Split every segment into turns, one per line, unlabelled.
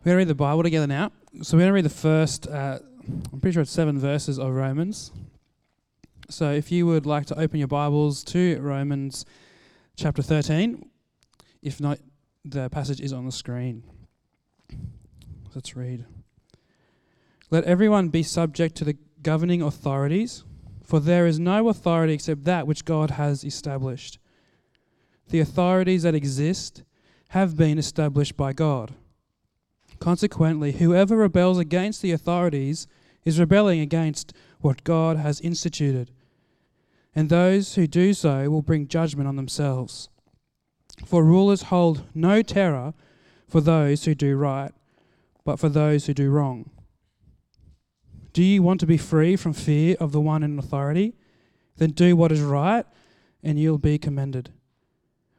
We're going to read the Bible together now. So we're going to read the first, uh, I'm pretty sure it's seven verses of Romans. So if you would like to open your Bibles to Romans chapter 13, if not, the passage is on the screen. Let's read. Let everyone be subject to the governing authorities, for there is no authority except that which God has established. The authorities that exist have been established by God. Consequently, whoever rebels against the authorities is rebelling against what God has instituted. And those who do so will bring judgment on themselves. For rulers hold no terror for those who do right, but for those who do wrong. Do you want to be free from fear of the one in authority? Then do what is right, and you'll be commended.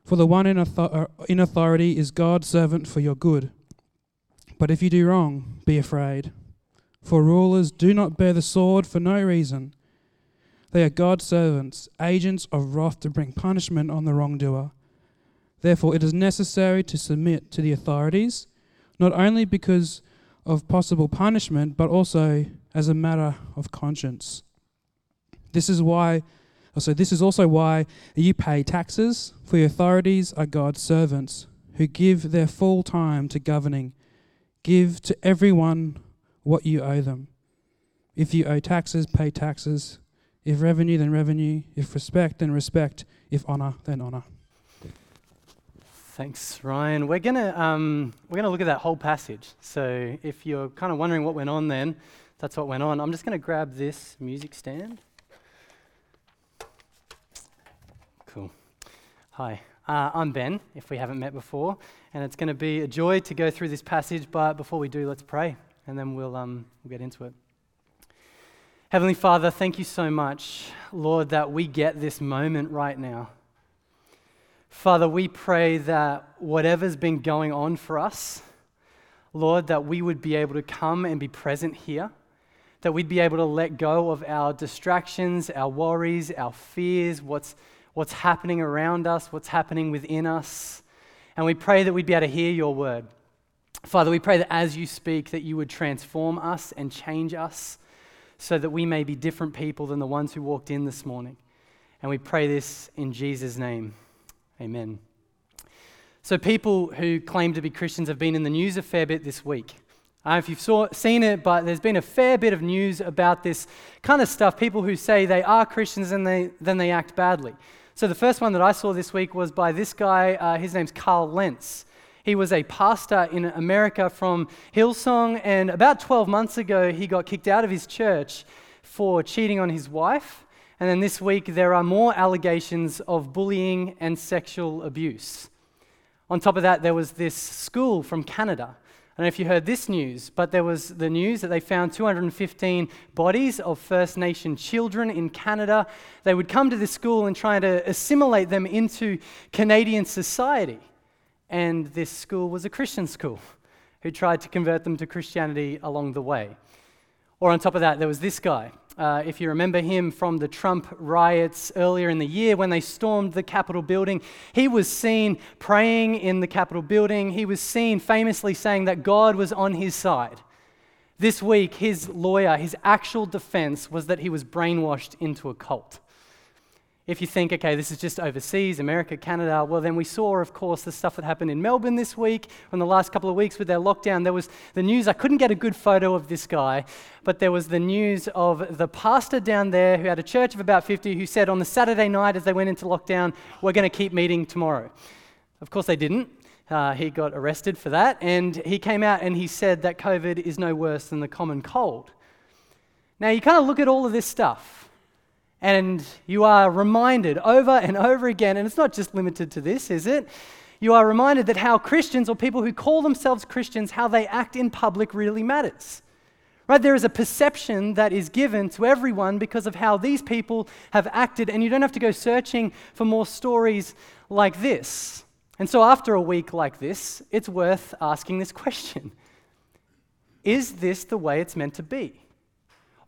For the one in, uh, authority is God's servant for your good. But if you do wrong, be afraid. For rulers do not bear the sword for no reason. They are God's servants, agents of wrath to bring punishment on the wrongdoer. Therefore, it is necessary to submit to the authorities, not only because of possible punishment, but also as a matter of conscience. This is why, oh, so this is also why you pay taxes, for the authorities are God's servants who give their full time to governing Give to everyone what you owe them. If you owe taxes, pay taxes. If revenue, then revenue. If respect, then respect. If honor, then honor.
Thanks, Ryan. We're gonna um, we're gonna look at that whole passage. So if you're kind of wondering what went on, then that's what went on. I'm just gonna grab this music stand. Cool. Hi. Uh, I'm Ben, if we haven't met before, and it's going to be a joy to go through this passage. But before we do, let's pray, and then we'll, um, we'll get into it. Heavenly Father, thank you so much, Lord, that we get this moment right now. Father, we pray that whatever's been going on for us, Lord, that we would be able to come and be present here, that we'd be able to let go of our distractions, our worries, our fears, what's what's happening around us, what's happening within us. And we pray that we'd be able to hear your word. Father, we pray that as you speak, that you would transform us and change us so that we may be different people than the ones who walked in this morning. And we pray this in Jesus' name. Amen. So, people who claim to be Christians have been in the news a fair bit this week. I don't know if you've saw, seen it, but there's been a fair bit of news about this kind of stuff. People who say they are Christians and they, then they act badly. So the first one that I saw this week was by this guy. Uh, his name's Carl Lentz. He was a pastor in America from Hillsong, and about 12 months ago, he got kicked out of his church for cheating on his wife. And then this week, there are more allegations of bullying and sexual abuse. On top of that, there was this school from Canada don't know if you heard this news, but there was the news that they found 215 bodies of First Nation children in Canada. They would come to this school and try to assimilate them into Canadian society. And this school was a Christian school who tried to convert them to Christianity along the way. Or on top of that, there was this guy. Uh, if you remember him from the Trump riots earlier in the year when they stormed the Capitol building, he was seen praying in the Capitol building. He was seen famously saying that God was on his side. This week, his lawyer, his actual defense was that he was brainwashed into a cult. If you think, okay, this is just overseas, America, Canada, well, then we saw, of course, the stuff that happened in Melbourne this week, in the last couple of weeks with their lockdown. There was the news, I couldn't get a good photo of this guy, but there was the news of the pastor down there who had a church of about 50 who said on the Saturday night as they went into lockdown, we're going to keep meeting tomorrow. Of course, they didn't. Uh, he got arrested for that, and he came out and he said that COVID is no worse than the common cold. Now, you kind of look at all of this stuff and you are reminded over and over again, and it's not just limited to this, is it? you are reminded that how Christians or people who call themselves Christians, how they act in public really matters. Right? There is a perception that is given to everyone because of how these people have acted, and you don't have to go searching for more stories like this. And so, after a week like this, it's worth asking this question Is this the way it's meant to be?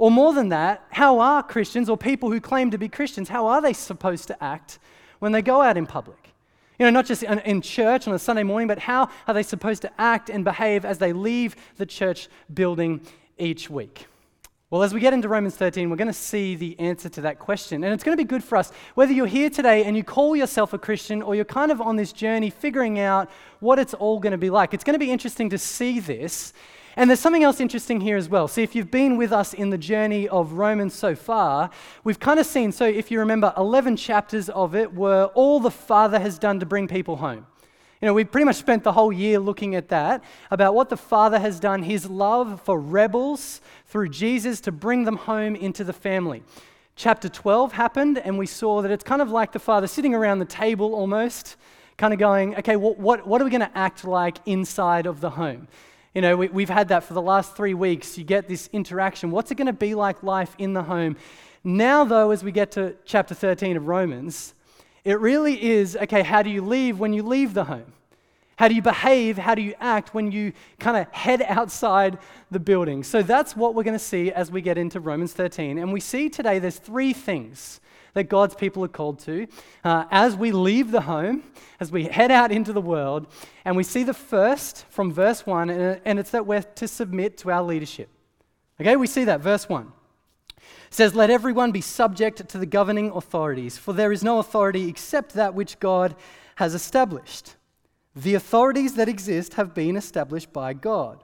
Or more than that, how are Christians or people who claim to be Christians, how are they supposed to act when they go out in public? You know, not just in church on a Sunday morning, but how are they supposed to act and behave as they leave the church building each week? Well, as we get into Romans 13, we're going to see the answer to that question. And it's going to be good for us, whether you're here today and you call yourself a Christian or you're kind of on this journey figuring out what it's all going to be like. It's going to be interesting to see this. And there's something else interesting here as well. See, if you've been with us in the journey of Romans so far, we've kind of seen, so if you remember, 11 chapters of it were all the Father has done to bring people home. You know, we pretty much spent the whole year looking at that, about what the Father has done, his love for rebels through Jesus to bring them home into the family. Chapter 12 happened, and we saw that it's kind of like the Father sitting around the table almost, kind of going, okay, what, what, what are we going to act like inside of the home? You know, we, have had that for the last three weeks. You get this interaction. What's it going to be like life in the home? Now, though, as we get to chapter 13 of Romans, it really is okay, how do you leave when you leave the home? How do you behave? How do you act when you kind of head outside the building? So that's what we're going to see as we get into Romans 13. And we see today there's three things that God's people are called to uh, as we leave the home, as we head out into the world. And we see the first from verse 1, and it's that we're to submit to our leadership. Okay, we see that, verse 1 says, Let everyone be subject to the governing authorities, for there is no authority except that which God has established. The authorities that exist have been established by God.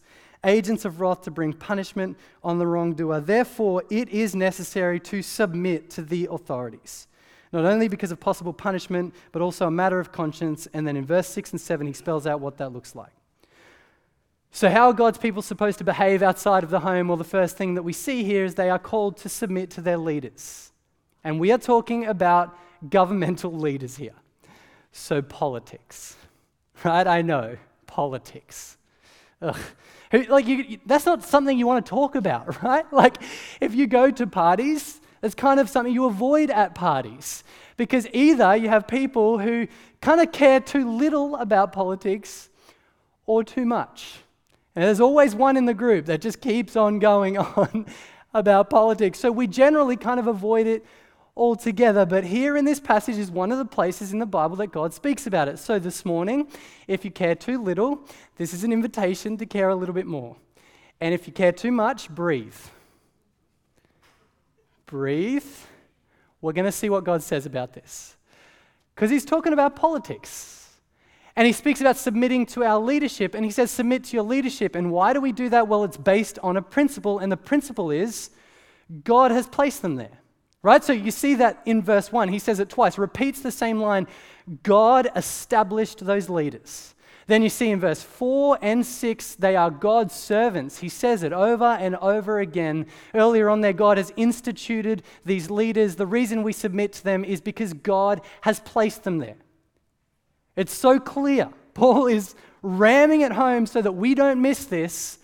agents of wrath to bring punishment on the wrongdoer. Therefore, it is necessary to submit to the authorities, not only because of possible punishment, but also a matter of conscience. And then in verse 6 and 7, he spells out what that looks like. So, how are God's people supposed to behave outside of the home? Well, the first thing that we see here is they are called to submit to their leaders. And we are talking about governmental leaders here. So, politics, right? I know, politics. Ugh. Like, you, that's not something you want to talk about, right? Like, if you go to parties, it's kind of something you avoid at parties. Because either you have people who kind of care too little about politics or too much. And there's always one in the group that just keeps on going on about politics. So we generally kind of avoid it altogether. But here in this passage is one of the places in the Bible that God speaks about it. So this morning, if you care too little, this is an invitation to care a little bit more. And if you care too much, breathe. Breathe. We're going to see what God says about this. Because he's talking about politics. And he speaks about submitting to our leadership, and he says, Submit to your leadership. And why do we do that? Well, it's based on a principle, and the principle is God has placed them there. Right? So you see that in verse 1. He says it twice, repeats the same line God established those leaders. Then you see in verse 4 and 6, they are God's servants. He says it over and over again. Earlier on there, God has instituted these leaders. The reason we submit to them is because God has placed them there. It's so clear. Paul is ramming it home so that we don't miss this.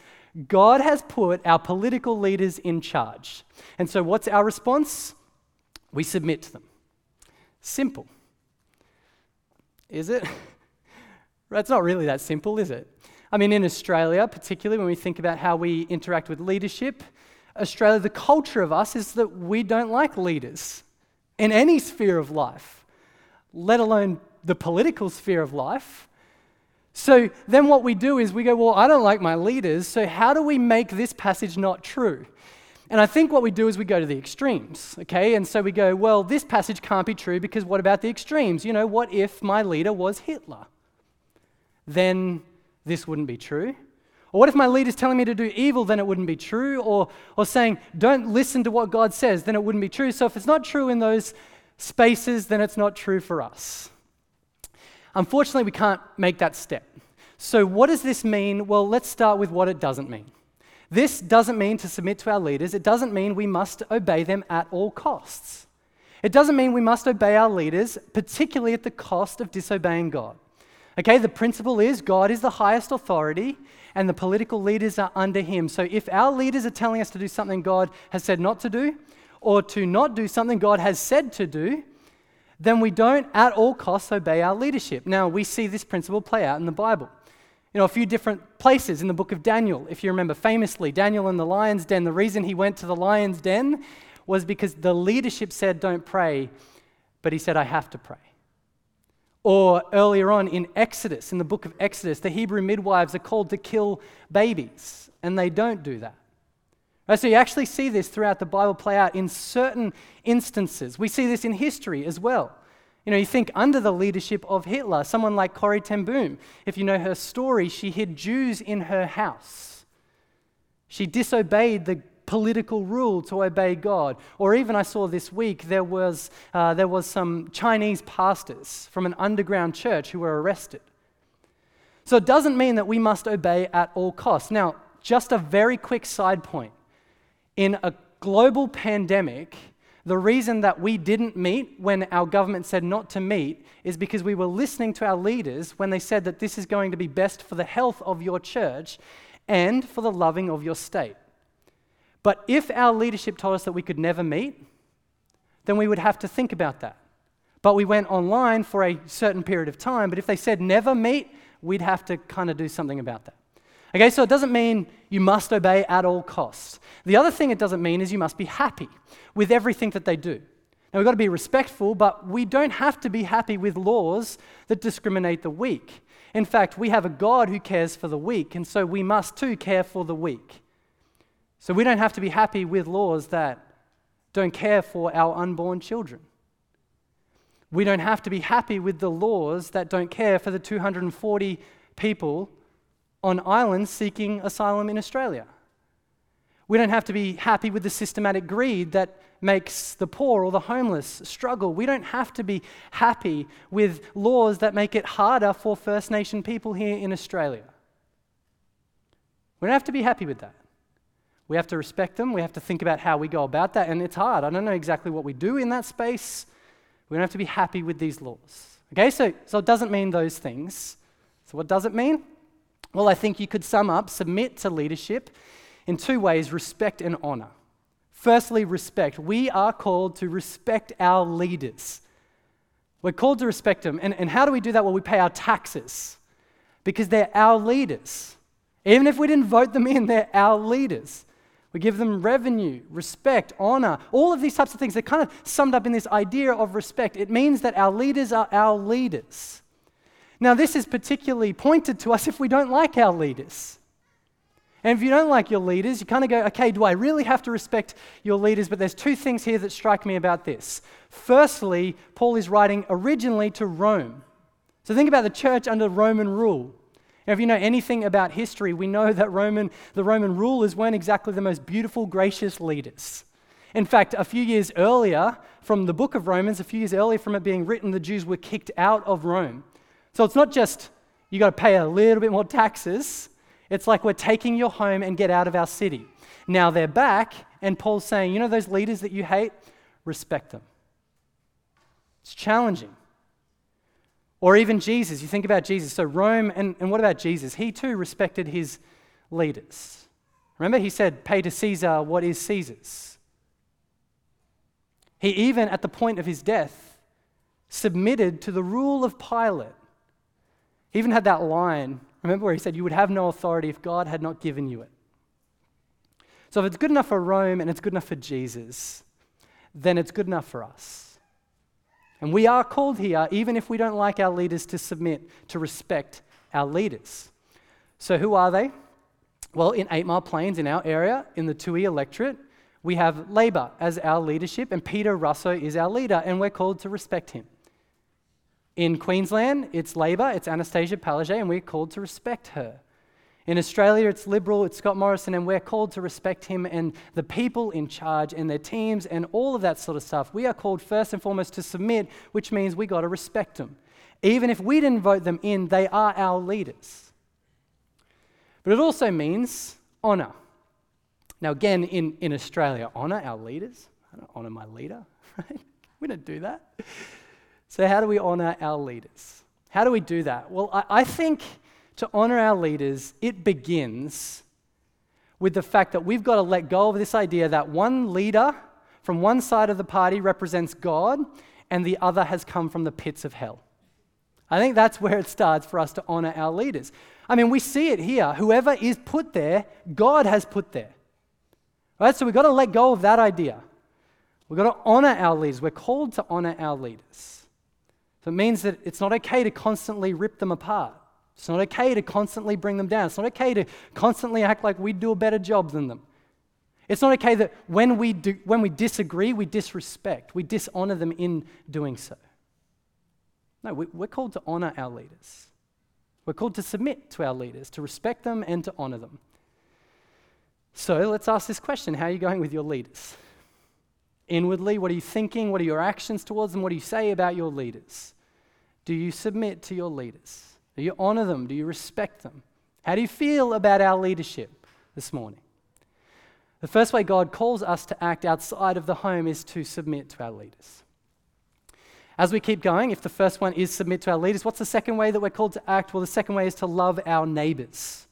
God has put our political leaders in charge. And so, what's our response? We submit to them. Simple. Is it? It's not really that simple, is it? I mean, in Australia, particularly when we think about how we interact with leadership, Australia, the culture of us is that we don't like leaders in any sphere of life, let alone the political sphere of life. So then what we do is we go, well, I don't like my leaders, so how do we make this passage not true? And I think what we do is we go to the extremes, okay? And so we go, well, this passage can't be true because what about the extremes? You know, what if my leader was Hitler? then this wouldn't be true. Or what if my leader's telling me to do evil, then it wouldn't be true? Or, or saying, don't listen to what God says, then it wouldn't be true. So if it's not true in those spaces, then it's not true for us. Unfortunately, we can't make that step. So, what does this mean? Well, let's start with what it doesn't mean. This doesn't mean to submit to our leaders, it doesn't mean we must obey them at all costs. It doesn't mean we must obey our leaders, particularly at the cost of disobeying God. Okay, the principle is God is the highest authority and the political leaders are under him. So if our leaders are telling us to do something God has said not to do, or to not do something God has said to do, then we don't at all costs obey our leadership. Now, we see this principle play out in the Bible. You know, a few different places in the book of Daniel. If you remember famously, Daniel in the lion's den, the reason he went to the lion's den was because the leadership said, Don't pray, but he said, I have to pray. Or earlier on in Exodus, in the book of Exodus, the Hebrew midwives are called to kill babies, and they don't do that. Right, so you actually see this throughout the Bible play out in certain instances. We see this in history as well. You know, you think under the leadership of Hitler, someone like Corrie ten Boom, if you know her story, she hid Jews in her house. She disobeyed the political rule to obey God. Or even I saw this week there was, uh, there was some Chinese pastors from an underground church who were arrested. So it doesn't mean that we must obey at all costs. Now, just a very quick side point. In a global pandemic, the reason that we didn't meet when our government said not to meet is because we were listening to our leaders when they said that this is going to be best for the health of your church and for the loving of your state. But if our leadership told us that we could never meet, then we would have to think about that. But we went online for a certain period of time, but if they said never meet, we'd have to kind of do something about that. Okay, so it doesn't mean you must obey at all costs. The other thing it doesn't mean is you must be happy with everything that they do. Now, we've got to be respectful, but we don't have to be happy with laws that discriminate the weak. In fact, we have a God who cares for the weak, and so we must too care for the weak. So we don't have to be happy with laws that don't care for our unborn children. We don't have to be happy with the laws that don't care for the 240 people on islands seeking asylum in Australia. We don't have to be happy with the systematic greed that makes the poor or the homeless struggle. We don't have to be happy with laws that make it harder for First Nation people here in Australia. We don't have to be happy with that. We have to respect them. We have to think about how we go about that. And it's hard. I don't know exactly what we do in that space. We don't have to be happy with these laws. Okay, so, so it doesn't mean those things. So, what does it mean? Well, I think you could sum up submit to leadership in two ways respect and honor. Firstly, respect. We are called to respect our leaders. We're called to respect them. And, and how do we do that? Well, we pay our taxes because they're our leaders. Even if we didn't vote them in, they're our leaders. We give them revenue, respect, honor, all of these types of things. They're kind of summed up in this idea of respect. It means that our leaders are our leaders. Now, this is particularly pointed to us if we don't like our leaders. And if you don't like your leaders, you kind of go, okay, do I really have to respect your leaders? But there's two things here that strike me about this. Firstly, Paul is writing originally to Rome. So think about the church under Roman rule. Now, if you know anything about history, we know that Roman, the Roman rulers weren't exactly the most beautiful, gracious leaders. In fact, a few years earlier, from the book of Romans, a few years earlier from it being written, the Jews were kicked out of Rome. So it's not just you got to pay a little bit more taxes, it's like we're taking your home and get out of our city. Now they're back, and Paul's saying, you know those leaders that you hate? Respect them. It's challenging. Or even Jesus, you think about Jesus. So, Rome, and, and what about Jesus? He too respected his leaders. Remember, he said, Pay to Caesar what is Caesar's. He even, at the point of his death, submitted to the rule of Pilate. He even had that line, remember, where he said, You would have no authority if God had not given you it. So, if it's good enough for Rome and it's good enough for Jesus, then it's good enough for us. And we are called here, even if we don't like our leaders, to submit, to respect our leaders. So, who are they? Well, in Eight Mile Plains, in our area, in the Toohey electorate, we have Labor as our leadership, and Peter Russo is our leader, and we're called to respect him. In Queensland, it's Labor, it's Annastacia Palaszczuk, and we're called to respect her. In Australia, it's Liberal, it's Scott Morrison, and we're called to respect him and the people in charge and their teams and all of that sort of stuff. We are called first and foremost to submit, which means we got to respect them. Even if we didn't vote them in, they are our leaders. But it also means honour. Now, again, in, in Australia, honour our leaders. I don't honour my leader, right? We don't do that. So, how do we honour our leaders? How do we do that? Well, I, I think to honor our leaders, it begins with the fact that we've got to let go of this idea that one leader from one side of the party represents God and the other has come from the pits of hell. I think that's where it starts for us to honor our leaders. I mean, we see it here. Whoever is put there, God has put there. Right? So we've got to let go of that idea. We've got to honor our leaders. We're called to honor our leaders. It means that it's not okay to constantly rip them apart. It's not okay to constantly bring them down. It's not okay to constantly act like we do a better job than them. It's not okay that when we, do, when we disagree, we disrespect, we dishonor them in doing so. No, we, we're called to honor our leaders. We're called to submit to our leaders, to respect them and to honor them. So let's ask this question How are you going with your leaders? Inwardly, what are you thinking? What are your actions towards them? What do you say about your leaders? Do you submit to your leaders? Do you honor them? Do you respect them? How do you feel about our leadership this morning? The first way God calls us to act outside of the home is to submit to our leaders. As we keep going, if the first one is submit to our leaders, what's the second way that we're called to act? Well, the second way is to love our neighbors.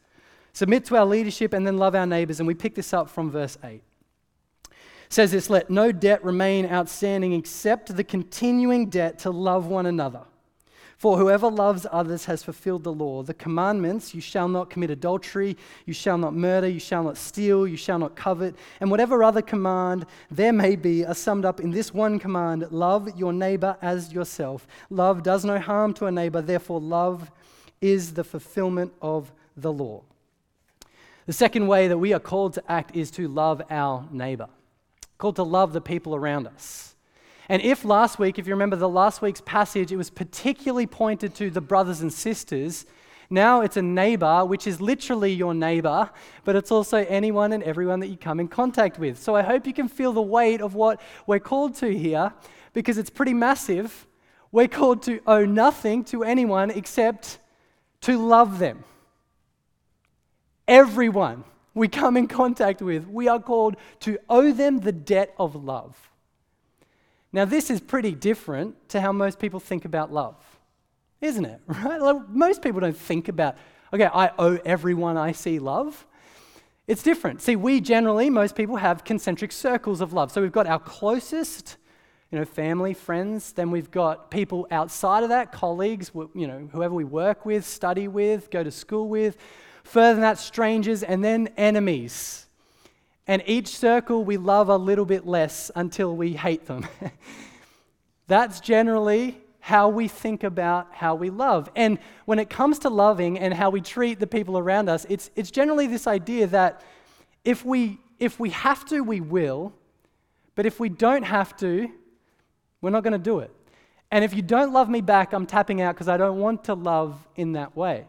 Submit to our leadership and then love our neighbors. And we pick this up from verse 8. It says this Let no debt remain outstanding except the continuing debt to love one another. For whoever loves others has fulfilled the law. The commandments you shall not commit adultery, you shall not murder, you shall not steal, you shall not covet, and whatever other command there may be are summed up in this one command love your neighbor as yourself. Love does no harm to a neighbor, therefore, love is the fulfillment of the law. The second way that we are called to act is to love our neighbor, called to love the people around us. And if last week, if you remember the last week's passage, it was particularly pointed to the brothers and sisters, now it's a neighbor, which is literally your neighbor, but it's also anyone and everyone that you come in contact with. So I hope you can feel the weight of what we're called to here, because it's pretty massive. We're called to owe nothing to anyone except to love them. Everyone we come in contact with, we are called to owe them the debt of love. Now, this is pretty different to how most people think about love, isn't it? Right? Like, most people don't think about, okay, I owe everyone I see love. It's different. See, we generally, most people have concentric circles of love. So we've got our closest, you know, family, friends. Then we've got people outside of that, colleagues, you know, whoever we work with, study with, go to school with. Further than that, strangers, and then enemies. And each circle we love a little bit less until we hate them. That's generally how we think about how we love. And when it comes to loving and how we treat the people around us, it's, it's generally this idea that if we, if we have to, we will, but if we don't have to, we're not going to do it. And if you don't love me back, I'm tapping out because I don't want to love in that way.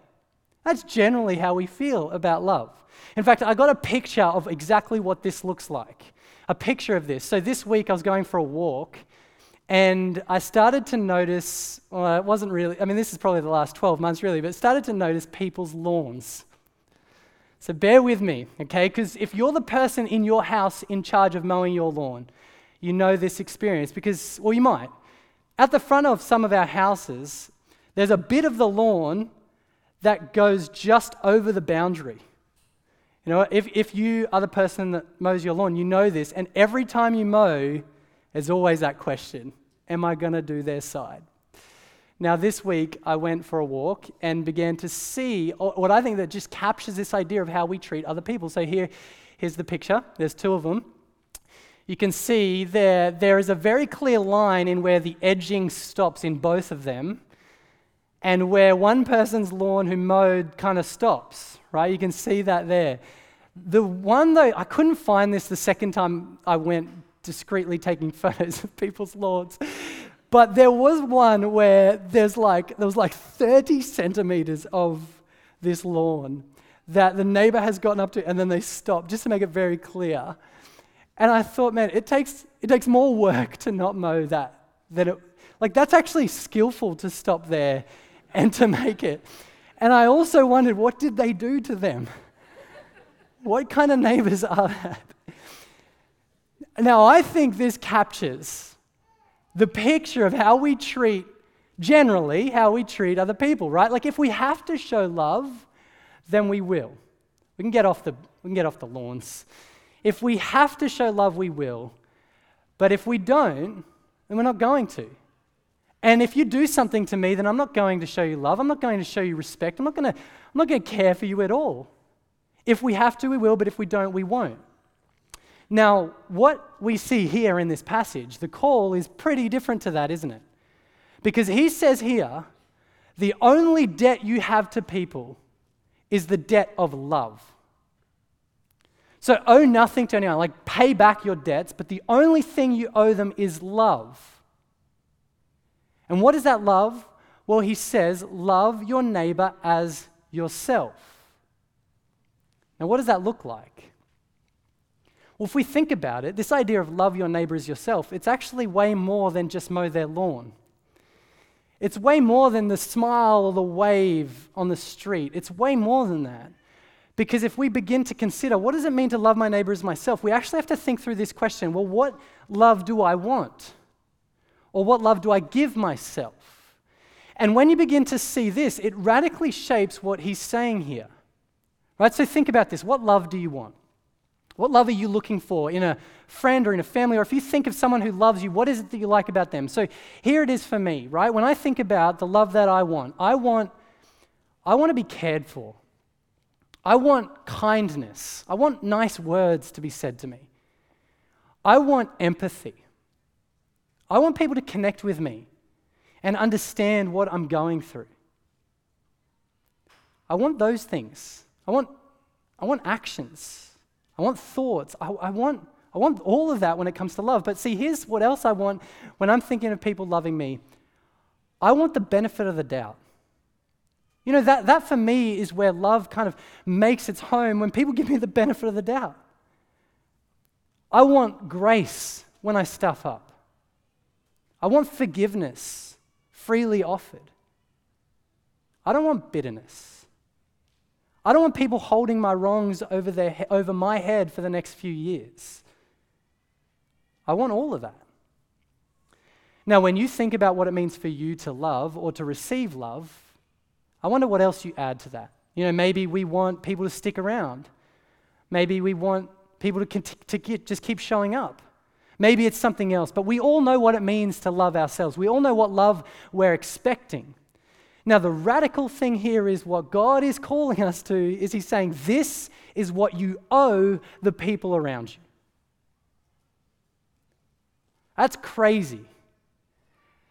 That's generally how we feel about love. In fact, I got a picture of exactly what this looks like. A picture of this. So this week I was going for a walk and I started to notice, well, it wasn't really, I mean, this is probably the last 12 months really, but started to notice people's lawns. So bear with me, okay? Because if you're the person in your house in charge of mowing your lawn, you know this experience because, well, you might. At the front of some of our houses, there's a bit of the lawn that goes just over the boundary. You know, if, if you are the person that mows your lawn, you know this, and every time you mow, there's always that question Am I going to do their side? Now, this week, I went for a walk and began to see what I think that just captures this idea of how we treat other people. So, here, here's the picture. There's two of them. You can see there, there is a very clear line in where the edging stops in both of them and where one person's lawn who mowed kind of stops, right? You can see that there. The one, though, I couldn't find this the second time I went discreetly taking photos of people's lawns. But there was one where there's like, there was like 30 centimeters of this lawn that the neighbor has gotten up to, and then they stop just to make it very clear. And I thought, man, it takes, it takes more work to not mow that than it, like that's actually skillful to stop there and to make it. And I also wondered, what did they do to them? what kind of neighbors are that? Now, I think this captures the picture of how we treat, generally, how we treat other people, right? Like if we have to show love, then we will. We can get off the, we can get off the lawns. If we have to show love, we will. But if we don't, then we're not going to. And if you do something to me, then I'm not going to show you love. I'm not going to show you respect. I'm not going to, I'm not going to care for you at all. If we have to, we will, but if we don't, we won't. Now, what we see here in this passage, the call is pretty different to that, isn't it? Because he says here, the only debt you have to people is the debt of love. So owe nothing to anyone, like pay back your debts, but the only thing you owe them is love. And what is that love? Well, he says, love your neighbor as yourself. Now, what does that look like? Well, if we think about it, this idea of love your neighbor as yourself, it's actually way more than just mow their lawn. It's way more than the smile or the wave on the street. It's way more than that. Because if we begin to consider what does it mean to love my neighbor as myself, we actually have to think through this question well, what love do I want? Or what love do I give myself? And when you begin to see this, it radically shapes what he's saying here. Right? So think about this. What love do you want? What love are you looking for in a friend or in a family? Or if you think of someone who loves you, what is it that you like about them? So here it is for me, right? When I think about the love that I want, I want, I want to be cared for. I want kindness. I want nice words to be said to me. I want empathy. I want people to connect with me and understand what I'm going through. I want those things. I want, I want actions. I want thoughts. I, I, want, I want all of that when it comes to love. But see, here's what else I want when I'm thinking of people loving me I want the benefit of the doubt. You know, that, that for me is where love kind of makes its home when people give me the benefit of the doubt. I want grace when I stuff up. I want forgiveness freely offered. I don't want bitterness. I don't want people holding my wrongs over, their, over my head for the next few years. I want all of that. Now, when you think about what it means for you to love or to receive love, I wonder what else you add to that. You know, maybe we want people to stick around. Maybe we want people to, to get, just keep showing up. Maybe it's something else, but we all know what it means to love ourselves. We all know what love we're expecting. Now, the radical thing here is what God is calling us to is He's saying, This is what you owe the people around you. That's crazy.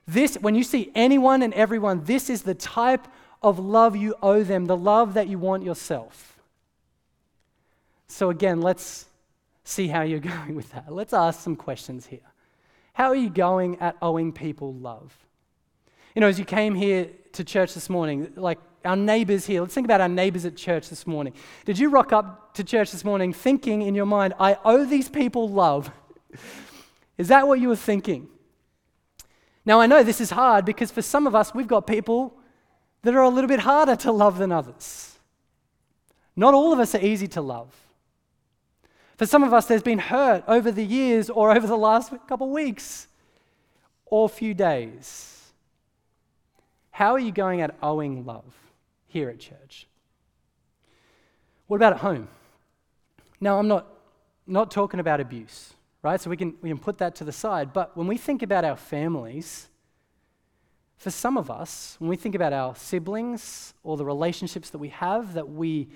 This, when you see anyone and everyone, this is the type of love you owe them, the love that you want yourself. So, again, let's see how you're going with that. Let's ask some questions here. How are you going at owing people love? You know, as you came here to church this morning, like our neighbors here, let's think about our neighbors at church this morning. Did you rock up to church this morning thinking in your mind, I owe these people love? Is that what you were thinking? Now, I know this is hard because for some of us, we've got people that are a little bit harder to love than others. Not all of us are easy to love. For some of us, there's been hurt over the years or over the last couple weeks or few days. How are you going at owing love here at church? What about at home? Now, I'm not, not talking about abuse, right? So we can, we can put that to the side. But when we think about our families, for some of us, when we think about our siblings or the relationships that we have, that we,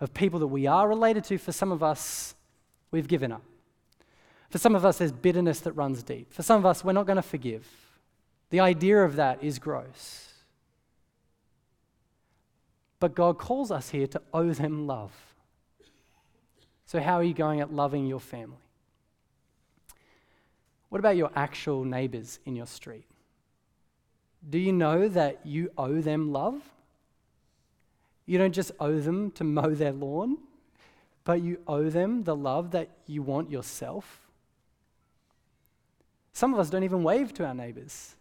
of people that we are related to, for some of us, we've given up. For some of us, there's bitterness that runs deep. For some of us, we're not going to forgive. The idea of that is gross. But God calls us here to owe them love. So, how are you going at loving your family? What about your actual neighbors in your street? do you know that you owe them love? You don't just owe them to mow their lawn, but you owe them the love that you want yourself. Some of us don't even wave to our neighbors.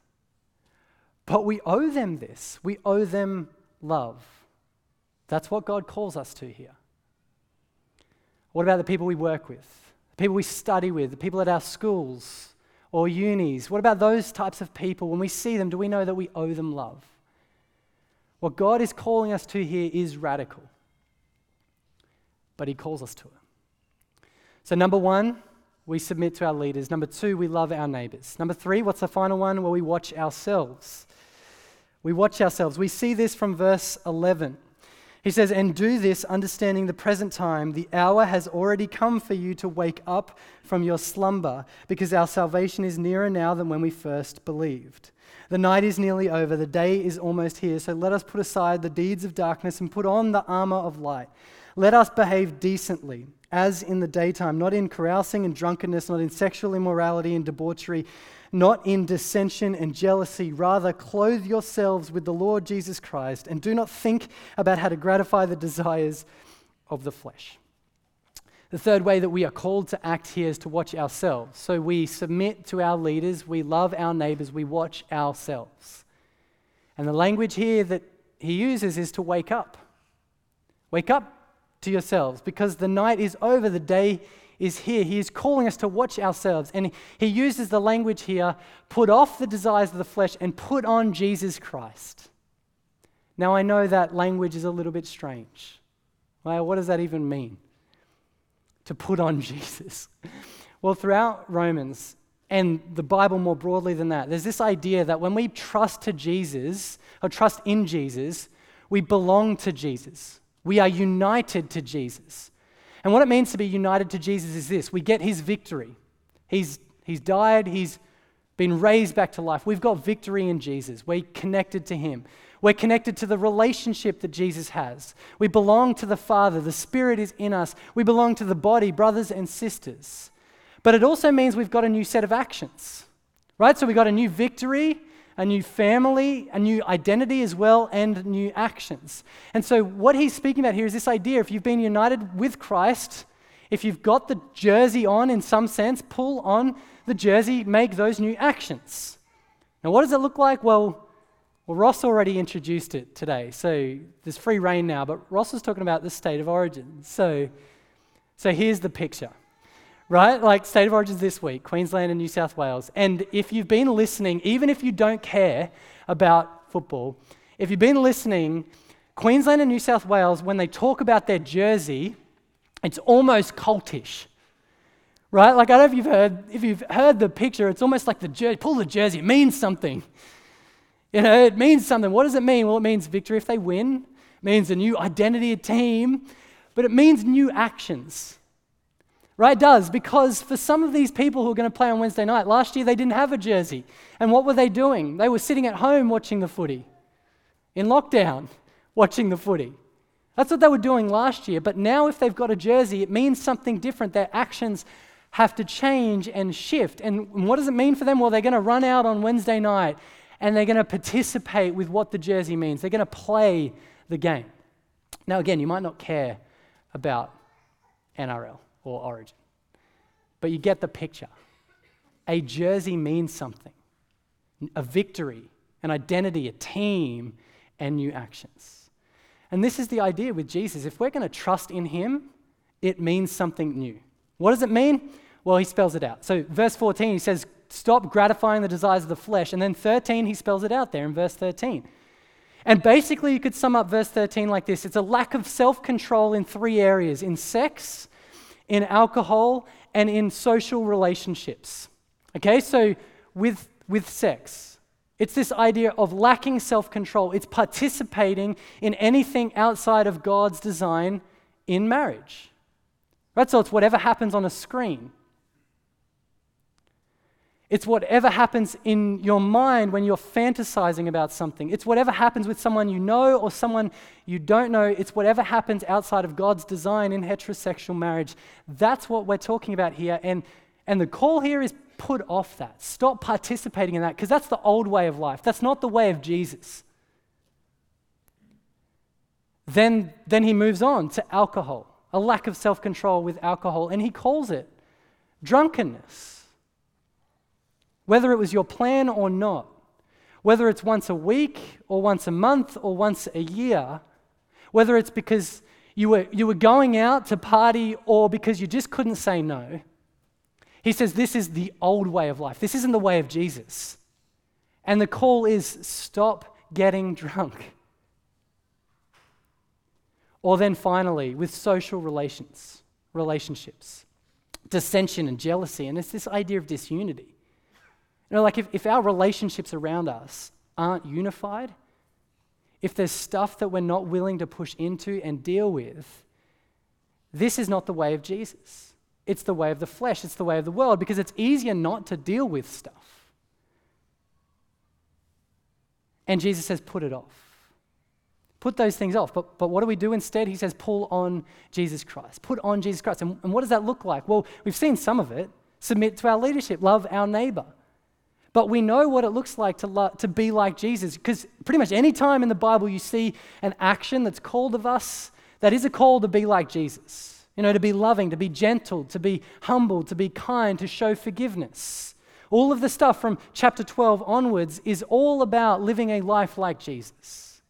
But we owe them this. We owe them love. That's what God calls us to here. What about the people we work with, the people we study with, the people at our schools or unis? What about those types of people? When we see them, do we know that we owe them love? What God is calling us to here is radical, but He calls us to it. So, number one, we submit to our leaders. Number two, we love our neighbors. Number three, what's the final one? Well, we watch ourselves. We watch ourselves. We see this from verse 11. He says, And do this, understanding the present time. The hour has already come for you to wake up from your slumber, because our salvation is nearer now than when we first believed. The night is nearly over, the day is almost here. So let us put aside the deeds of darkness and put on the armor of light. Let us behave decently, as in the daytime, not in carousing and drunkenness, not in sexual immorality and debauchery not in dissension and jealousy. Rather, clothe yourselves with the Lord Jesus Christ and do not think about how to gratify the desires of the flesh. The third way that we are called to act here is to watch ourselves. So we submit to our leaders, we love our neighbors, we watch ourselves. And the language here that he uses is to wake up. Wake up to yourselves because the night is over, the day is here. He is calling us to watch ourselves. And he uses the language here put off the desires of the flesh and put on Jesus Christ. Now, I know that language is a little bit strange. Well, what does that even mean? To put on Jesus. Well, throughout Romans and the Bible more broadly than that, there's this idea that when we trust to Jesus or trust in Jesus, we belong to Jesus. We are united to Jesus. And what it means to be united to Jesus is this we get his victory. He's, he's died, he's been raised back to life. We've got victory in Jesus. We're connected to him. We're connected to the relationship that Jesus has. We belong to the Father. The Spirit is in us. We belong to the body, brothers and sisters. But it also means we've got a new set of actions, right? So we've got a new victory a new family, a new identity as well, and new actions. And so, what he's speaking about here is this idea if you've been united with Christ, if you've got the jersey on in some sense, pull on the jersey, make those new actions. Now, what does it look like? Well, well, Ross already introduced it today, so there's free reign now, but Ross was talking about the state of origin. So, so here's the picture right? Like State of Origins this week, Queensland and New South Wales. And if you've been listening, even if you don't care about football, if you've been listening, Queensland and New South Wales, when they talk about their jersey, it's almost cultish. Right? Like I don't know if you've heard if you've heard the picture, it's almost like the jersey, pull the jersey, it means something. You know, it means something. What does it mean? Well, it means victory if they win. It means a new identity, a team, but it means new actions. Right, does, because for some of these people who are going to play on Wednesday night, last year they didn't have a jersey. And what were they doing? They were sitting at home watching the footy, in lockdown, watching the footy. That's what they were doing last year. But now, if they've got a jersey, it means something different. Their actions have to change and shift. And what does it mean for them? Well, they're going to run out on Wednesday night and they're going to participate with what the jersey means. They're going to play the game. Now, again, you might not care about NRL or origin. But you get the picture. A jersey means something a victory, an identity, a team, and new actions. And this is the idea with Jesus. If we're going to trust in him, it means something new. What does it mean? Well, he spells it out. So, verse 14, he says, Stop gratifying the desires of the flesh. And then 13, he spells it out there in verse 13. And basically, you could sum up verse 13 like this it's a lack of self control in three areas in sex, in alcohol, and in social relationships. Okay, so with, with sex, it's this idea of lacking self control. It's participating in anything outside of God's design in marriage. Right? So it's whatever happens on a screen. It's whatever happens in your mind when you're fantasizing about something. It's whatever happens with someone you know or someone you don't know. It's whatever happens outside of God's design in heterosexual marriage. That's what we're talking about here. And, and the call here is put off that. Stop participating in that because that's the old way of life. That's not the way of Jesus. Then, then he moves on to alcohol, a lack of self control with alcohol, and he calls it drunkenness. Whether it was your plan or not, whether it's once a week or once a month or once a year, whether it's because you were, you were going out to party or because you just couldn't say no, he says this is the old way of life. This isn't the way of Jesus. And the call is stop getting drunk. Or then finally, with social relations, relationships, dissension and jealousy, and it's this idea of disunity. You know, like if, if our relationships around us aren't unified, if there's stuff that we're not willing to push into and deal with, this is not the way of Jesus. It's the way of the flesh, it's the way of the world, because it's easier not to deal with stuff. And Jesus says, put it off. Put those things off. But, but what do we do instead? He says, pull on Jesus Christ. Put on Jesus Christ. And, and what does that look like? Well, we've seen some of it. Submit to our leadership, love our neighbor. But we know what it looks like to, lo- to be like Jesus because pretty much any time in the Bible you see an action that's called of us, that is a call to be like Jesus. You know, to be loving, to be gentle, to be humble, to be kind, to show forgiveness. All of the stuff from chapter 12 onwards is all about living a life like Jesus.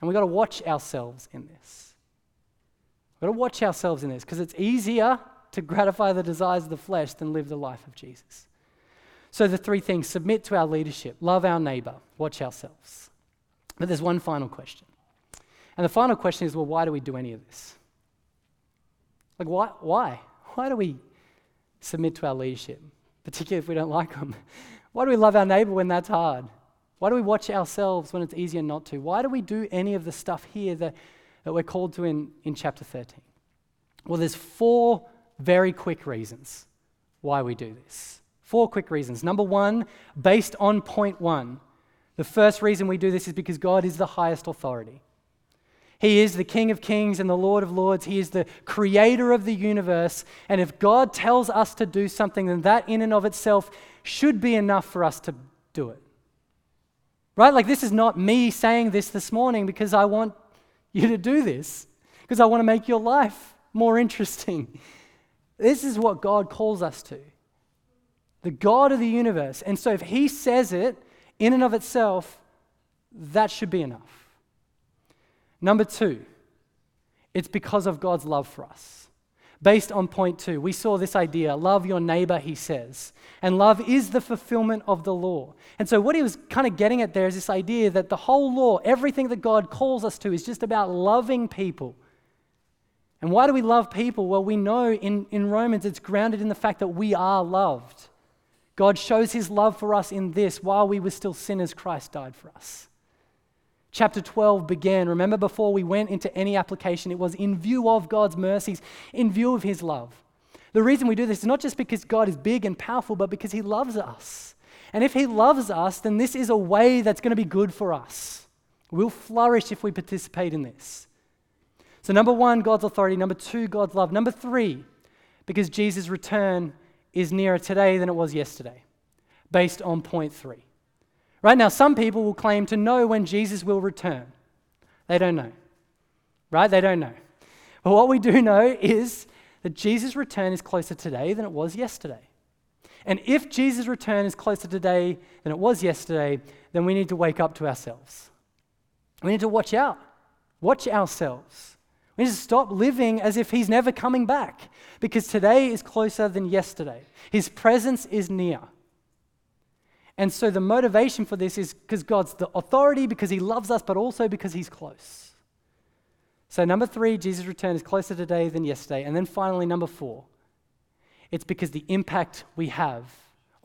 And we've got to watch ourselves in this. We've got to watch ourselves in this because it's easier to gratify the desires of the flesh than live the life of Jesus. So, the three things submit to our leadership, love our neighbor, watch ourselves. But there's one final question. And the final question is well, why do we do any of this? Like, why? Why? Why do we submit to our leadership, particularly if we don't like them? Why do we love our neighbor when that's hard? Why do we watch ourselves when it's easier not to? Why do we do any of the stuff here that, that we're called to in, in chapter 13? Well, there's four very quick reasons why we do this. Four quick reasons. Number one, based on point one, the first reason we do this is because God is the highest authority. He is the King of kings and the Lord of lords. He is the creator of the universe. And if God tells us to do something, then that in and of itself should be enough for us to do it. Right? Like, this is not me saying this this morning because I want you to do this, because I want to make your life more interesting. This is what God calls us to the God of the universe. And so, if He says it in and of itself, that should be enough. Number two, it's because of God's love for us based on point two. We saw this idea love your neighbor, he says. And love is the fulfillment of the law. And so, what he was kind of getting at there is this idea that the whole law, everything that God calls us to, is just about loving people. And why do we love people? Well, we know in, in Romans it's grounded in the fact that we are loved. God shows his love for us in this while we were still sinners, Christ died for us chapter 12 began. Remember, before we went into any application, it was in view of God's mercies, in view of His love. The reason we do this is not just because God is big and powerful, but because He loves us. And if He loves us, then this is a way that's going to be good for us. We'll flourish if we participate in this. So, number one, God's authority. Number two, God's love. Number three, because Jesus' return is nearer today than it was yesterday, based on point three. Right now, some people will claim to know when Jesus will return. They don't know. Right? They don't know. But what we do know is that Jesus' return is closer today than it was yesterday. And if Jesus' return is closer today than it was yesterday, then we need to wake up to ourselves. We need to watch out, watch ourselves. We need to stop living as if He's never coming back because today is closer than yesterday. His presence is near. And so the motivation for this is because God's the authority, because He loves us, but also because He's close. So, number three, Jesus' return is closer today than yesterday. And then finally, number four, it's because the impact we have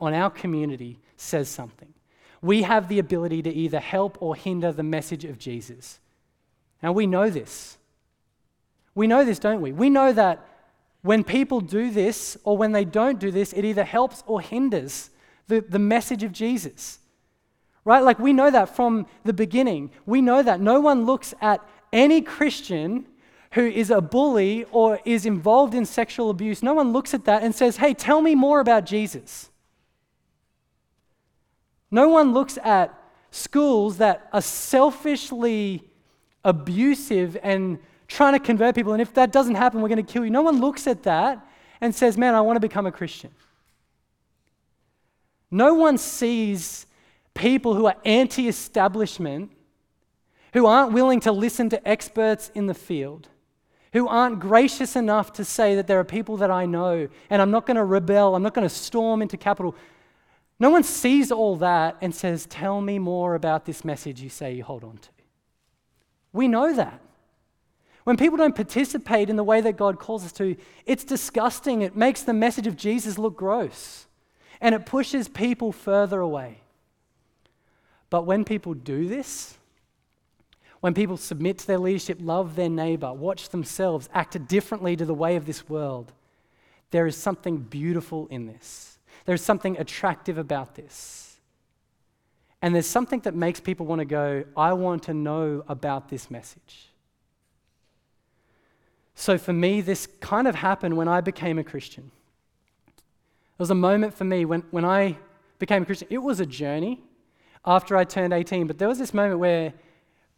on our community says something. We have the ability to either help or hinder the message of Jesus. Now, we know this. We know this, don't we? We know that when people do this or when they don't do this, it either helps or hinders the, the message of Jesus. Right? Like we know that from the beginning. We know that. No one looks at any Christian who is a bully or is involved in sexual abuse, no one looks at that and says, Hey, tell me more about Jesus. No one looks at schools that are selfishly abusive and trying to convert people, and if that doesn't happen, we're going to kill you. No one looks at that and says, Man, I want to become a Christian. No one sees people who are anti establishment, who aren't willing to listen to experts in the field, who aren't gracious enough to say that there are people that I know and I'm not going to rebel, I'm not going to storm into Capitol. No one sees all that and says, Tell me more about this message you say you hold on to. We know that. When people don't participate in the way that God calls us to, it's disgusting. It makes the message of Jesus look gross and it pushes people further away. But when people do this, when people submit to their leadership, love their neighbor, watch themselves, act differently to the way of this world, there is something beautiful in this. There's something attractive about this. And there's something that makes people want to go, I want to know about this message. So for me, this kind of happened when I became a Christian. There was a moment for me when, when I became a Christian. It was a journey after I turned 18, but there was this moment where,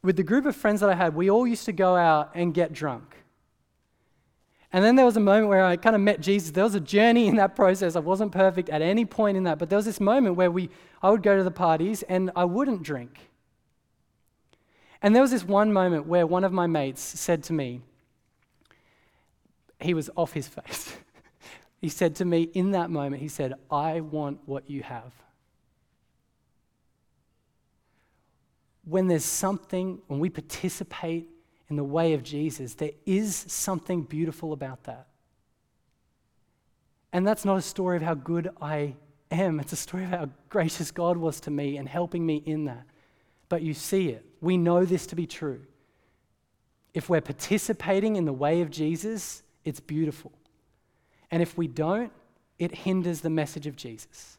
with the group of friends that I had, we all used to go out and get drunk. And then there was a moment where I kind of met Jesus. There was a journey in that process. I wasn't perfect at any point in that, but there was this moment where we, I would go to the parties and I wouldn't drink. And there was this one moment where one of my mates said to me, he was off his face. He said to me in that moment, He said, I want what you have. When there's something, when we participate in the way of Jesus, there is something beautiful about that. And that's not a story of how good I am, it's a story of how gracious God was to me and helping me in that. But you see it. We know this to be true. If we're participating in the way of Jesus, it's beautiful. And if we don't, it hinders the message of Jesus.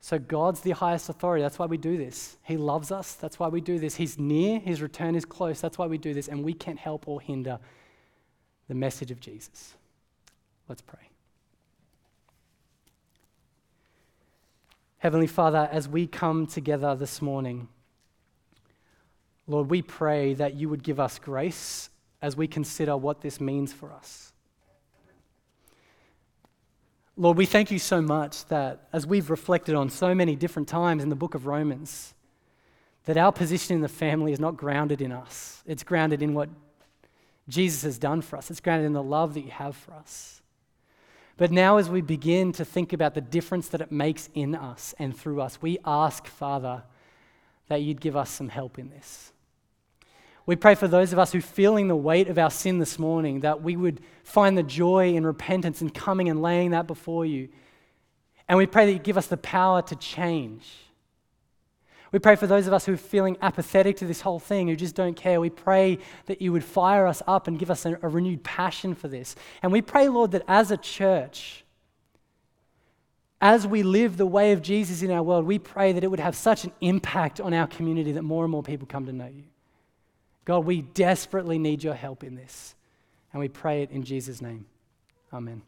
So God's the highest authority. That's why we do this. He loves us. That's why we do this. He's near. His return is close. That's why we do this. And we can't help or hinder the message of Jesus. Let's pray. Heavenly Father, as we come together this morning, Lord, we pray that you would give us grace as we consider what this means for us. Lord, we thank you so much that as we've reflected on so many different times in the book of Romans, that our position in the family is not grounded in us. It's grounded in what Jesus has done for us, it's grounded in the love that you have for us. But now, as we begin to think about the difference that it makes in us and through us, we ask, Father, that you'd give us some help in this. We pray for those of us who feeling the weight of our sin this morning that we would find the joy in repentance and coming and laying that before you. And we pray that you give us the power to change. We pray for those of us who are feeling apathetic to this whole thing, who just don't care. We pray that you would fire us up and give us a, a renewed passion for this. And we pray, Lord, that as a church, as we live the way of Jesus in our world, we pray that it would have such an impact on our community that more and more people come to know you. God, we desperately need your help in this. And we pray it in Jesus' name. Amen.